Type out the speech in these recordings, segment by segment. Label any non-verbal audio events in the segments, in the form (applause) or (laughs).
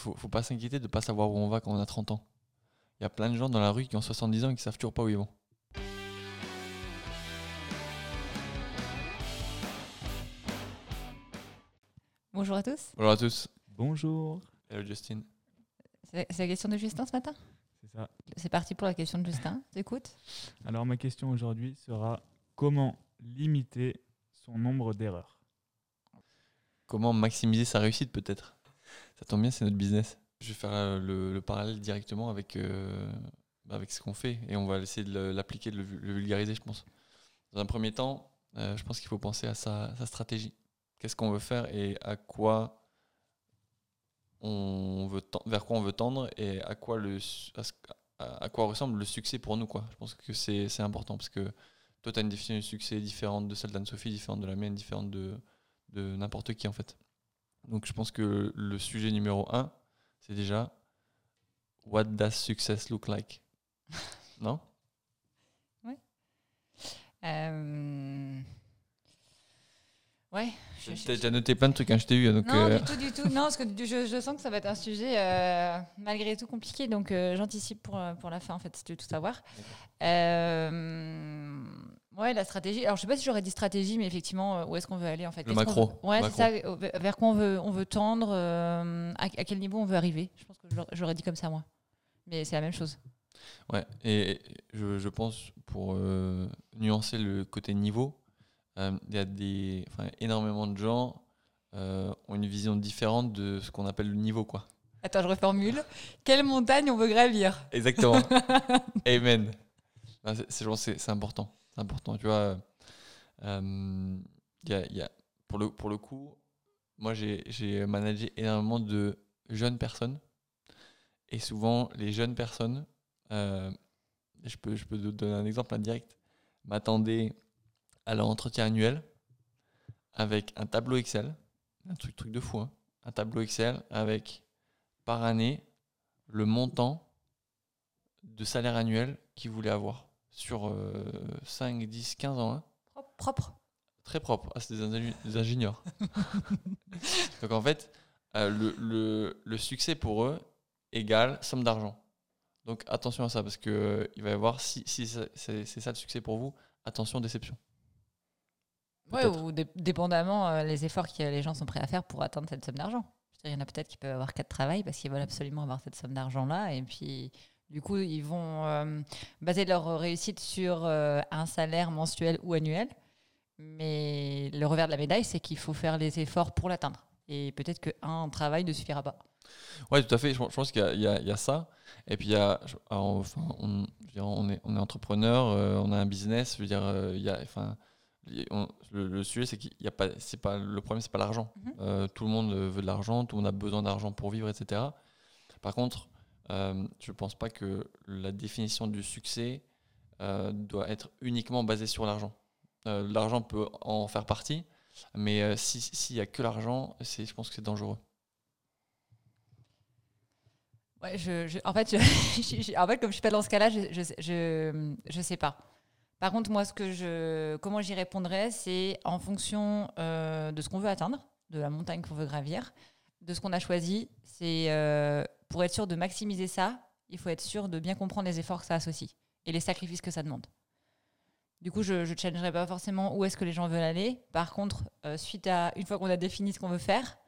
faut, faut pas s'inquiéter de pas savoir où on va quand on a 30 ans. Il y a plein de gens dans la rue qui ont 70 ans et qui savent toujours pas où ils vont. Bonjour à tous. Bonjour à tous. Bonjour. Hello Justin. C'est c'est la question de Justin ce matin? C'est ça. C'est parti pour la question de Justin. (laughs) T'écoutes? Alors ma question aujourd'hui sera comment limiter son nombre d'erreurs? Comment maximiser sa réussite peut-être? Ça tombe bien, c'est notre business. Je vais faire euh, le, le parallèle directement avec, euh, bah, avec ce qu'on fait et on va essayer de l'appliquer, de le, vu- le vulgariser, je pense. Dans un premier temps, euh, je pense qu'il faut penser à sa, stratégie. Qu'est-ce qu'on veut faire et à quoi on veut vers quoi on veut tendre et à quoi, ressemble le succès pour nous. Quoi. Je pense que c'est c'est important parce que toi, tu as une définition du succès différente de celle d'Anne-Sophie, différente de la mienne, différente de, de n'importe qui en fait. Donc je pense que le sujet numéro un, c'est déjà What does success look like? (laughs) Non? Euh, Ouais. je- T'as déjà noté plein de trucs, hein, je t'ai vu. Donc, Non, euh, du tout, du tout. Non, parce que je, je sens que ça va être un sujet euh, malgré tout compliqué, donc euh, j'anticipe pour, euh, pour la fin en fait, si tu veux tout savoir. Ouais, la stratégie. Alors, je sais pas si j'aurais dit stratégie, mais effectivement, euh, où est-ce qu'on veut aller en fait? Le macro. veut- Ouais, c'est ça. vers- quoi on veut, on veut tendre euh, à, à quel niveau on veut arriver? Je pense que j'aurais- dit comme ça moi. Mais c'est la même chose. Ouais, et je, je pense pour euh, nuancer le côté niveau, euh, il y a des, enfin, énormément de gens ont une vision différente de ce qu'on appelle le niveau, quoi. Attends, je reformule. Quelle montagne on veut gravir? Exactement. (laughs) Amen. C'est important. C'est important. Tu vois, euh, il y a, pour, le, pour le coup, moi, j'ai, j'ai managé énormément de jeunes personnes. Et souvent, les jeunes personnes, euh, je, peux, je peux te donner un exemple indirect, m'attendaient à leur entretien annuel avec un tableau Excel, un truc, truc de fou, hein, un tableau Excel avec par année le montant de salaire annuel qu'ils voulaient avoir sur euh, 5, 10, 15 ans. hein. Propre. propre. Très propre. Ah, c'est des, ingé- des ingénieurs. (laughs) Donc en fait, euh, le, le- le succès pour eux égale somme d'argent. Donc attention à ça, parce que euh, il va y avoir, si, si c'est ça le succès pour vous, attention déception. Ouais, ou dé- dépendamment euh, les efforts que les gens sont prêts à faire pour atteindre cette somme d'argent. Il y en a peut-être qui peuvent avoir quatre travails parce qu'ils veulent absolument avoir cette somme d'argent-là. Et puis, du coup, ils vont euh, baser leur réussite sur euh, un salaire mensuel ou annuel. Mais le revers de la médaille, c'est qu'il faut faire les efforts pour l'atteindre. Et peut-être qu'un travail ne suffira pas. Ouais, tout à fait. Je, pense- je pense qu'il y, a- y y ça. Et puis, il y a, je- alors, enfin, on, dire, est, on est entrepreneur, euh, on a un business. Je veux dire, il y a, enfin, il y a- on- le, le sujet, c'est qu'il y a pas, c'est pas le problème, c'est pas l'argent. Mhm. Tout le monde veut de l'argent, tout le monde a besoin d'argent pour vivre, etc. Par contre, euh, je pense pas que la définition du succès euh, doit être uniquement basée sur l'argent. Euh, l'argent peut en faire partie, mais si- s'il y a que l'argent, je pense que c'est dangereux. Ouais, je, en, fait, (laughs) en fait, comme je suis pas dans ce cas-là, je, je, sais- pas. Par contre, moi, ce que je, comment j'y répondrais, c'est en fonction de ce qu'on veut atteindre, de la montagne qu'on veut gravir, de ce qu'on a choisi. C'est pour être sûr de maximiser ça, il faut être sûr de bien comprendre les efforts que ça associe et les sacrifices que ça demande. Du coup, je ne challengerai pas forcément où est-ce que les gens veulent aller. Par contre, euh, suite à une fois qu'on a défini ce qu'on veut faire,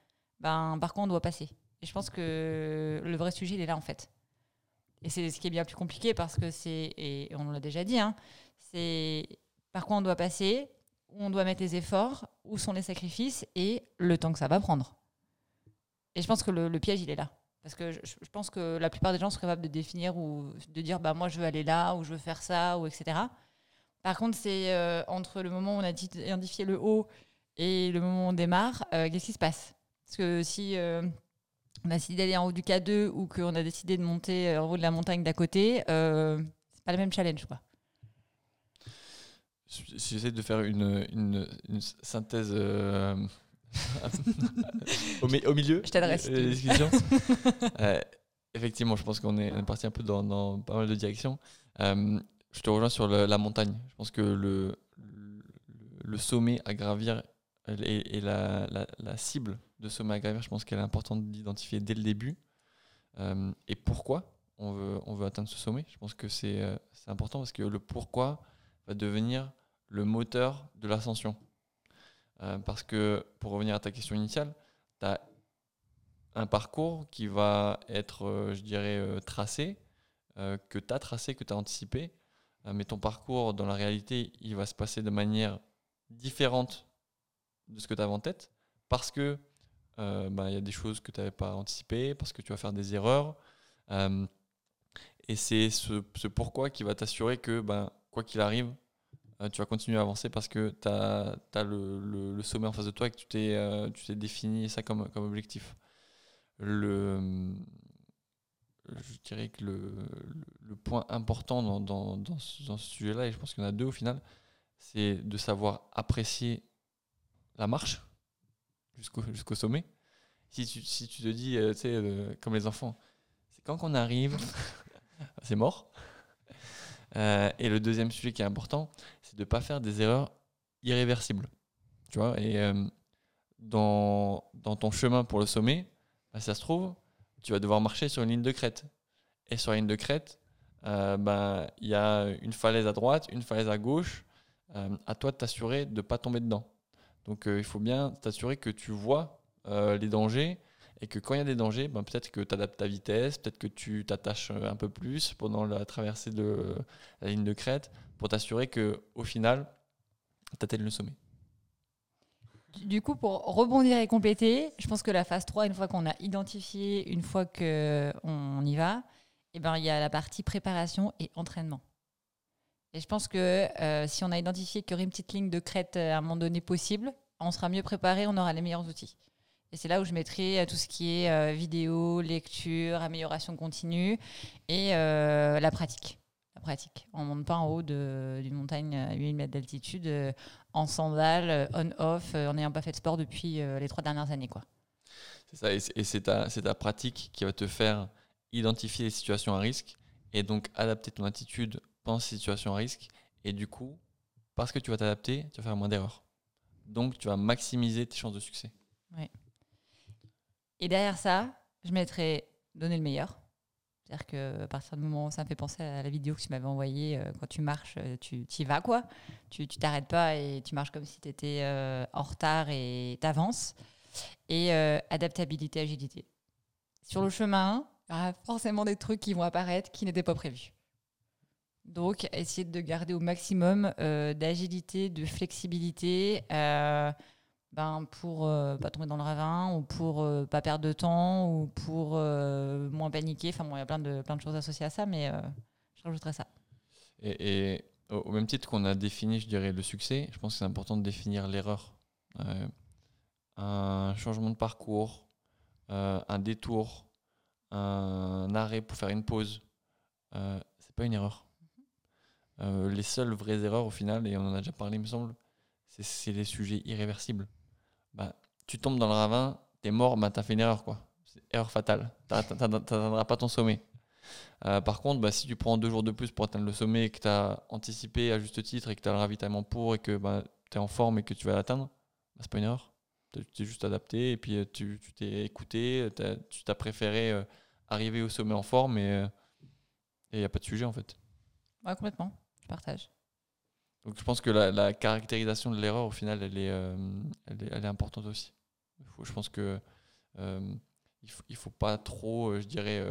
ben, par quoi on doit passer. Et je pense que le vrai sujet, il est là, en fait. Et c'est ce qui est bien plus compliqué parce que c'est, et on l'a déjà dit, hein, c'est par quoi on doit passer, où on doit mettre les efforts, où sont les sacrifices et le temps que ça va prendre. Et je pense que le, le piège, il est là. Parce que je, pense que la plupart des gens sont capables de définir ou de dire bah, moi, je veux aller là, ou je veux faire ça, ou etc. Par contre, c'est euh, entre le moment où on a identifié le haut et le moment où on démarre, euh, qu'est-ce qui se passe? Parce que si euh, on a décidé d'aller en haut du K2 ou qu'on a décidé de monter en haut de la montagne d'à côté, c'est pas le même challenge. Quoi. Si j'essaie de faire une, synthèse au, mi- au milieu Je t'adresse. discussion, (laughs) euh, effectivement, je pense qu'on est, est parti un peu dans, dans pas mal de directions. Euh, je te rejoins sur le- la montagne. Je pense que le, le, le sommet à gravir et, et la, la, la cible de sommet à gravir, je pense qu'elle est importante d'identifier dès le début. Euh, et pourquoi on veut, on veut atteindre ce sommet? Je pense que euh, c'est important parce que le pourquoi va devenir le moteur de l'ascension. Euh, parce que, pour revenir à ta question initiale, tu as un parcours qui va être, euh, je dirais, euh, tracé, que tu as tracé, que tu as anticipé. Mais ton parcours, dans la réalité, il va se passer de manière différente de ce que tu avais en tête. Parce que bah, il y a des choses que tu n'avais pas anticipées, parce que tu vas faire des erreurs. Et c'est ce, pourquoi qui va t'assurer que, ben, quoi qu'il arrive, tu vas continuer à avancer parce que tu as, le, sommet en face de toi et que tu t'es euh, défini ça comme, comme objectif. Le, je dirais que le, le- point important dans, dans, dans ce, sujet-là, et je pense qu'il y en a deux au final, c'est de savoir apprécier la marche jusqu'au jusqu'au sommet. Si tu, si tu te dis, euh, tu sais, euh, comme les enfants, c'est quand qu'on arrive, (laughs) c'est mort. Euh, et le deuxième sujet qui est important, c'est de ne pas faire des erreurs irréversibles. Tu vois, et euh, dans, dans ton chemin pour le sommet, bah, ça se trouve, tu vas devoir marcher sur une ligne de crête. Et sur la ligne de crête, euh, ben, il y a une falaise à droite, une falaise à gauche. À toi de t'assurer de ne pas tomber dedans. Donc il faut bien t'assurer que tu vois les dangers et que quand il y a des dangers, ben, peut-être que tu adaptes ta vitesse, peut-être que tu t'attaches euh, un peu plus pendant la traversée de euh, la ligne de crête pour t'assurer que au final, tu atteignes le sommet. Du coup, pour rebondir et compléter, je pense que la phase 3, une fois qu'on a identifié, une fois qu'on y va, eh ben, il y a la partie préparation et entraînement. Et je pense que euh, si on a identifié qu'il y aurait une petite ligne de crête à un moment donné possible, on sera mieux préparé, on aura les meilleurs outils. Et c'est là où je mettrai euh, tout ce qui est euh, vidéo, lecture, amélioration continue et euh, la pratique. La pratique. On ne monte pas en haut d'une montagne à 8000 mètres d'altitude euh, en sandales, on-off, en n'ayant pas fait de sport depuis les trois dernières années. Quoi. C'est ça, et c'est- ta, ta pratique qui va te faire identifier les situations à risque et donc adapter ton attitude pendant ces situations à risque. Et du coup, parce que tu vas t'adapter, tu vas faire moins d'erreurs. Donc, tu vas maximiser tes chances de succès. Et derrière ça, je mettrais donner le meilleur. C'est-à-dire que à partir du moment où ça me fait penser à la vidéo que tu m'avais envoyée, euh, quand tu marches, euh, tu y vas quoi. Tu t'arrêtes pas et tu marches comme si tu étais en retard et t'avances. Et euh, adaptabilité, agilité. Sur le chemin, il y aura forcément des trucs qui vont apparaître qui n'étaient pas prévus. Donc, essayer de garder au maximum euh, d'agilité, de flexibilité. Ben, pour euh, pas tomber dans le ravin ou pour euh, pas perdre de temps ou pour euh, moins paniquer. Enfin bon, il y a plein de, plein de choses associées à ça, mais euh, je rajouterais ça. Et, et au même titre qu'on a défini, je dirais, le succès, je pense que c'est important de définir l'erreur. Euh, un changement de parcours, un détour, un arrêt pour faire une pause, c'est pas une erreur. Euh, les seules vraies erreurs au final, et on en a déjà parlé, il me semble, c'est les sujets irréversibles. Bah, tu tombes dans le ravin, t'es mort, bah, t'as fait une erreur, quoi. Erreur fatale. T'atte- t'atte- T'atteindras pas ton sommet. Euh, par contre, bah, si tu prends deux jours de plus pour atteindre le sommet et que tu as anticipé à juste titre et que tu as le ravitaillement pour et que bah, tu es en forme et que tu vas l'atteindre, bah, c'est pas une erreur. Tu t'es juste adapté et puis euh, tu t'es écouté, tu t'as préféré euh, arriver au sommet en forme et il n'y a pas de sujet en fait. Complètement. Je partage. Donc je pense que la, caractérisation de l'erreur au final, elle est, euh, elle est, importante aussi. Faut- je pense que euh, il faut, il faut pas trop, euh, je dirais,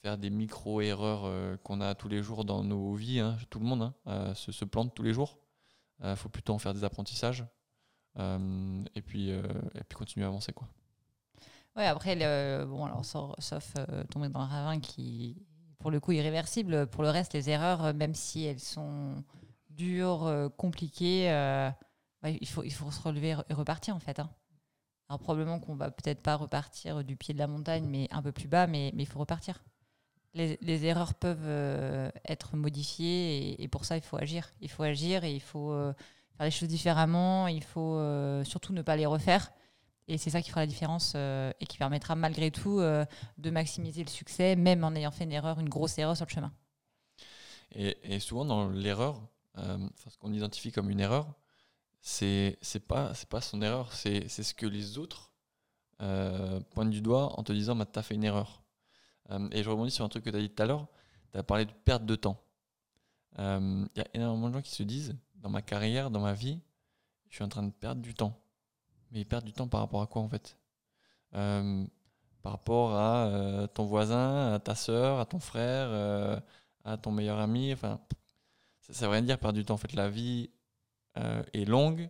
faire des micro-erreurs qu'on a tous les jours dans nos vies. hein. Tout le monde hein, se, se plante tous les jours. Il faut plutôt en faire des apprentissages et, puis, et puis continuer à avancer. Quoi. Ouais, après, bon, alors, sauf, tomber dans le ravin qui, pour le coup, irréversible. Pour le reste, les erreurs, même si elles sont dures, euh, compliquées, euh, il, faut, il faut se relever et repartir, en fait. hein. Alors, probablement qu'on va peut-être pas repartir du pied de la montagne, mais un peu plus bas, mais mais il faut repartir. Les, les erreurs peuvent euh, être modifiées et, pour ça, il faut agir. Il faut agir et il faut euh, faire les choses différemment. Il faut surtout ne pas les refaire. Et c'est ça qui fera la différence et qui permettra malgré tout de maximiser le succès, même en ayant fait une erreur, une grosse erreur sur le chemin. Et, souvent dans l'erreur, ce qu'on identifie comme une erreur, c'est c'est pas c'est pas son erreur, c'est c'est ce que les autres euh, pointent du doigt en te disant bah, t'as fait une erreur. Euh, et je rebondis sur un truc que tu as dit tout à l'heure. Tu as parlé de perte de temps. Il y a énormément de gens qui se disent, dans ma carrière, dans ma vie, je suis en train de perdre du temps. Mais ils perdent du temps par rapport à quoi en fait? Par rapport à ton voisin, à ta soeur, à ton frère, à ton meilleur ami. Enfin, ça, ne veut rien dire perdre du temps. En fait, la vie est longue.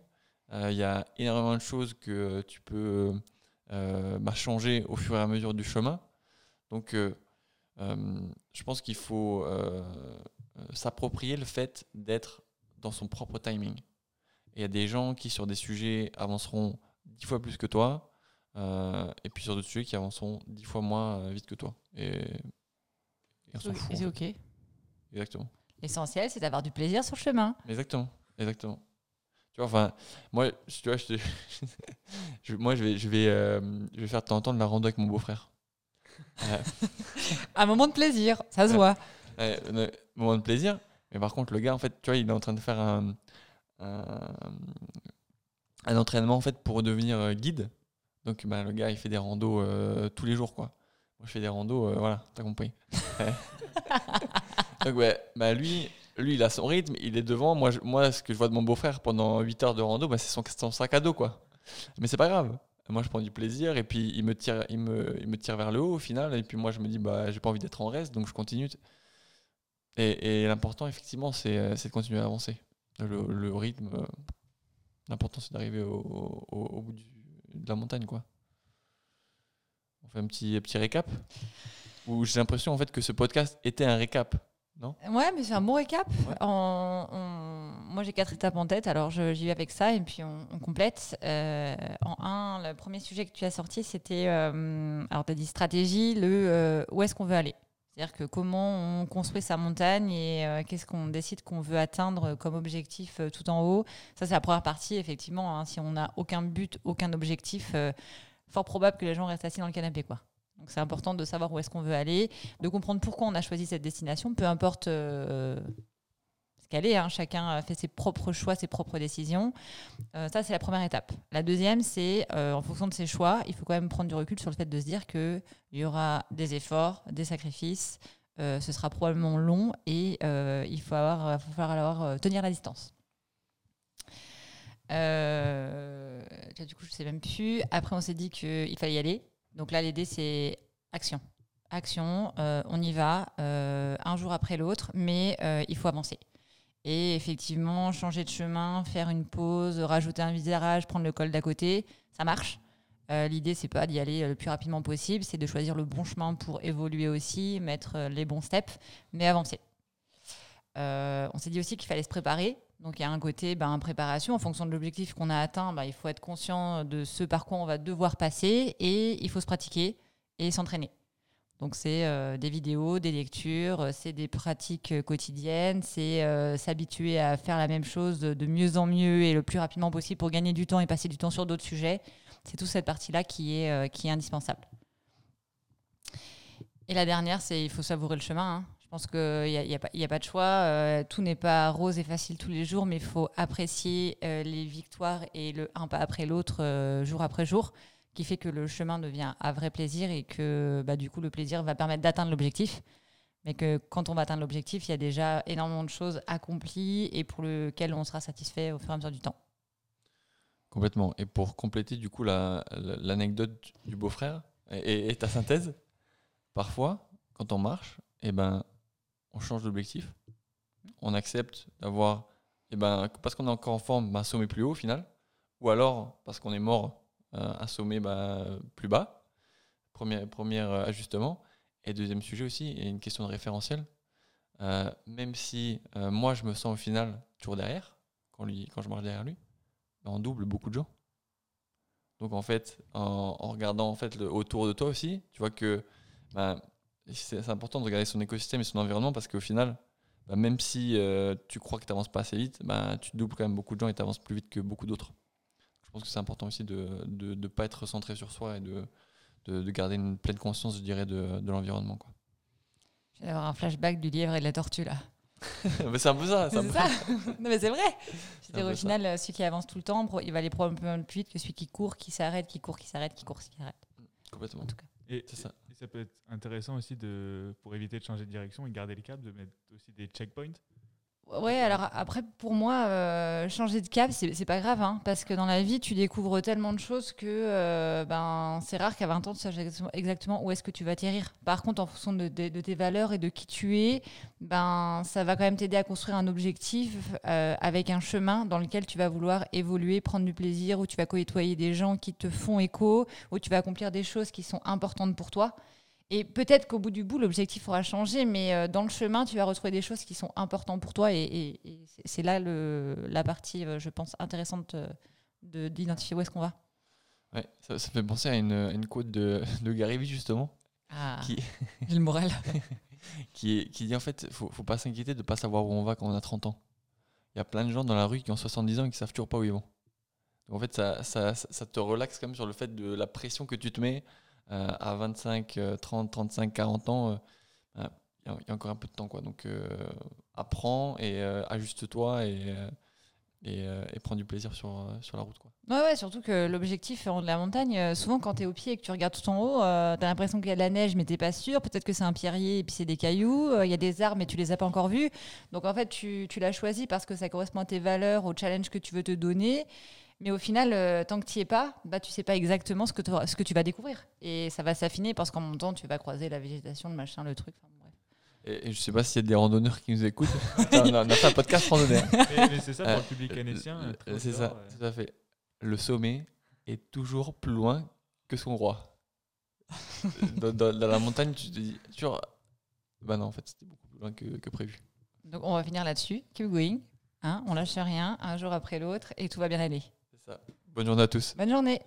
Il y a énormément de choses que tu peux bah, changer au fur et à mesure du chemin. Donc, euh, euh, je pense qu'il faut euh, s'approprier le fait d'être dans son propre timing. il y a des gens qui, sur des sujets, avanceront dix fois plus que toi, et puis sur d'autres sujets qui avanceront dix fois moins vite que toi. Et, et c'est OK. Exactement. L'essentiel, c'est d'avoir du plaisir sur le chemin. Exactement. Exactement. Tu vois, enfin, moi, tu vois, (laughs) je, moi, je vais, je vais, je vais faire de temps en temps de la rando avec mon beau-frère. (laughs) un moment de plaisir, ça se voit. un moment de plaisir. Mais par contre, le gars, en fait, tu vois, il est en train de faire un, un, entraînement en fait pour devenir euh, guide. Donc, bah, le gars, il fait des randos euh, tous les jours, quoi. Moi, je fais des randos, euh, voilà, t'as compris. (laughs) Donc, ouais, bah, lui, lui, il a son rythme, il est devant. Moi, moi ce que je vois de mon beau-frère pendant 8 heures de rando, bah, c'est son, sac à dos, quoi. Mais c'est pas grave. Moi je prends du plaisir et puis il me tire il me, il me tire vers le haut au final. Et puis moi je me dis bah j'ai pas envie d'être en reste donc je continue. Et, et l'important effectivement c'est de continuer à avancer. Le, le rythme euh, l'important c'est d'arriver au, au, bout de la montagne quoi. On fait un petit petit récap. Où j'ai l'impression en fait que ce podcast était un récap non Ouais, mais c'est un bon récap. Moi, j'ai quatre étapes en tête, alors j'y vais avec ça et puis on, complète. Euh, en un, le premier sujet que tu as sorti, c'était, euh, alors tu as dit stratégie, le euh, où est-ce qu'on veut aller? C'est-à-dire que comment on construit sa montagne et qu'est-ce qu'on décide qu'on veut atteindre comme objectif tout en haut? Ça, c'est la première partie, effectivement. Hein. si on n'a aucun but, aucun objectif, fort probable que les gens restent assis dans le canapé. quoi. Donc c'est important de savoir où est-ce qu'on veut aller, de comprendre pourquoi on a choisi cette destination, peu importe euh, ce qu'elle est. Hein. chacun fait ses propres choix, ses propres décisions. Euh, ça, c'est la première étape. La deuxième, c'est euh, en fonction de ses choix, il faut quand même prendre du recul sur le fait de se dire qu'il y aura des efforts, des sacrifices. ce sera probablement long et il faut, avoir, falloir tenir la distance. du coup, je ne sais même plus. Après, on s'est dit qu'il fallait y aller. Donc là, l'idée, c'est action. Action, euh, on y va, euh, un jour après l'autre, mais euh, il faut avancer. Et effectivement, changer de chemin, faire une pause, rajouter un visage, prendre le col d'à côté, ça marche. L'idée, c'est pas d'y aller le plus rapidement possible, c'est de choisir le bon chemin pour évoluer aussi, mettre les bons steps, mais avancer. on s'est dit aussi qu'il fallait se préparer. Donc il y a un côté ben, préparation en fonction de l'objectif qu'on a atteint. Ben, il faut être conscient de ce par quoi on va devoir passer et il faut se pratiquer et s'entraîner. Donc c'est euh, des vidéos, des lectures, euh, c'est des pratiques euh, quotidiennes, c'est s'habituer à faire la même chose de mieux en mieux et le plus rapidement possible pour gagner du temps et passer du temps sur d'autres sujets. C'est toute cette partie-là qui est, qui est indispensable. Et la dernière, c'est il faut savourer le chemin. Hein. Pense qu'il n'y a, a, a, pas de choix. Euh, tout n'est pas rose et facile tous les jours, mais il faut apprécier euh, les victoires et le un pas après l'autre, euh, jour après jour, qui fait que le chemin devient un vrai plaisir et que bah, du coup, le plaisir va permettre d'atteindre l'objectif. Mais que quand on va atteindre l'objectif, il y a déjà énormément de choses accomplies et pour lesquelles on sera satisfait au fur et à mesure du temps. Complètement. Et pour compléter du coup l'anecdote du beau-frère et, et, ta synthèse, parfois, quand on marche, eh ben, on change d'objectif, on accepte d'avoir, et eh ben, parce qu'on est encore en forme, ben, un sommet plus haut au final, ou alors parce qu'on est mort, euh, un sommet ben, plus bas. Premier, premier euh, ajustement. Et deuxième sujet aussi, a une question de référentiel. Euh, même si moi je me sens au final toujours derrière, quand, lui, quand je marche derrière lui, ben, on double beaucoup de gens. Donc en fait, en, regardant en fait le, autour de toi aussi, tu vois que ben, c'est important de regarder son écosystème et son environnement parce qu'au final, bah, même si euh, tu crois que tu n'avances pas assez vite, bah, tu doubles quand même beaucoup de gens et tu avances plus vite que beaucoup d'autres. Je pense que c'est important aussi de ne pas être centré sur soi et de, de, garder une pleine conscience, je dirais, de, de l'environnement. Je vais avoir un flashback du lièvre et de la tortue là. (laughs) c'est un peu ça. C'est ça. (laughs) non, mais c'est vrai. au final, celui qui avance tout le temps, il va aller probablement plus vite que celui qui court, qui s'arrête, qui court, qui s'arrête, qui court, qui s'arrête. Complètement. En tout cas. Et, C'est ça. et ça peut être intéressant aussi de, pour éviter de changer de direction et garder le cap, de mettre aussi des checkpoints. Ouais, alors après, pour moi, euh, changer de cap, c'est pas grave, hein, parce que dans la vie, tu découvres tellement de choses que euh, ben, c'est rare qu'à 20 ans, tu saches exactement- où est-ce que tu vas atterrir. Par contre, en fonction de tes valeurs et de qui tu es, ben, ça va quand même t'aider à construire un objectif euh, avec un chemin dans lequel tu vas vouloir évoluer, prendre du plaisir, où tu vas côtoyer des gens qui te font écho, où tu vas accomplir des choses qui sont importantes pour toi. Et peut-être qu'au bout du bout, l'objectif aura changé, mais euh, dans le chemin, tu vas retrouver des choses qui sont importantes pour toi. Et, et- et c'est- là le, la partie, euh, je pense, intéressante euh, de- d'identifier où est-ce qu'on va. Ouais, ça, ça me fait penser à une, à une quote de, de Gary Vee, justement, Ah, qui, (laughs) le moral. (laughs) qui, qui dit en fait, faut, faut pas s'inquiéter de pas savoir où on va quand on a 30 ans. Il y a plein de gens dans la rue qui ont 70 ans et qui savent toujours pas où ils vont. Donc en fait, ça, ça, ça- te relaxe quand même sur le fait de la pression que tu te mets à 25, euh, 30, 35, 40 ans. euh, euh, Il y, a- encore un peu de temps. Quoi. Donc euh, apprends et euh, ajuste-toi et, euh, et, euh, du plaisir sur, euh, sur la route. Quoi. Ouais, ouais, surtout que l'objectif en de la montagne, euh, souvent quand tu es au pied et que tu regardes tout en haut, euh, tu as l'impression qu'il y a de la neige, mais t'es pas sûr. Peut-être que c'est un pierrier et puis c'est des cailloux. Euh, Il y a des arbres, mais tu les as pas encore vus. Donc en fait, tu, tu l'as choisi parce que ça correspond à tes valeurs, au challenge que tu veux te donner. Mais au final, euh, tant que tu n'y es pas, bah, tu sais pas exactement ce que, t'auras- ce que tu vas découvrir. Et ça va s'affiner parce qu'en montant, tu vas croiser la végétation, le machin, le truc. Enfin, bref. Et, et je sais pas s'il y a des randonneurs qui nous écoutent. (laughs) On, a, on a fait un podcast randonneur. mais mais c'est ça pour Euh, le public canadien. Euh, C'est ça, ouais. tout à fait. Le sommet est toujours plus loin que son roi. (laughs) dans, dans- dans la montagne, tu te dis, toujours, bah non, en fait, c'était beaucoup plus loin que, que prévu. Donc on va finir là-dessus. Keep going. Hein, on lâche rien, un jour après l'autre, et tout va bien aller. Bonne journée à tous. Bonne journée.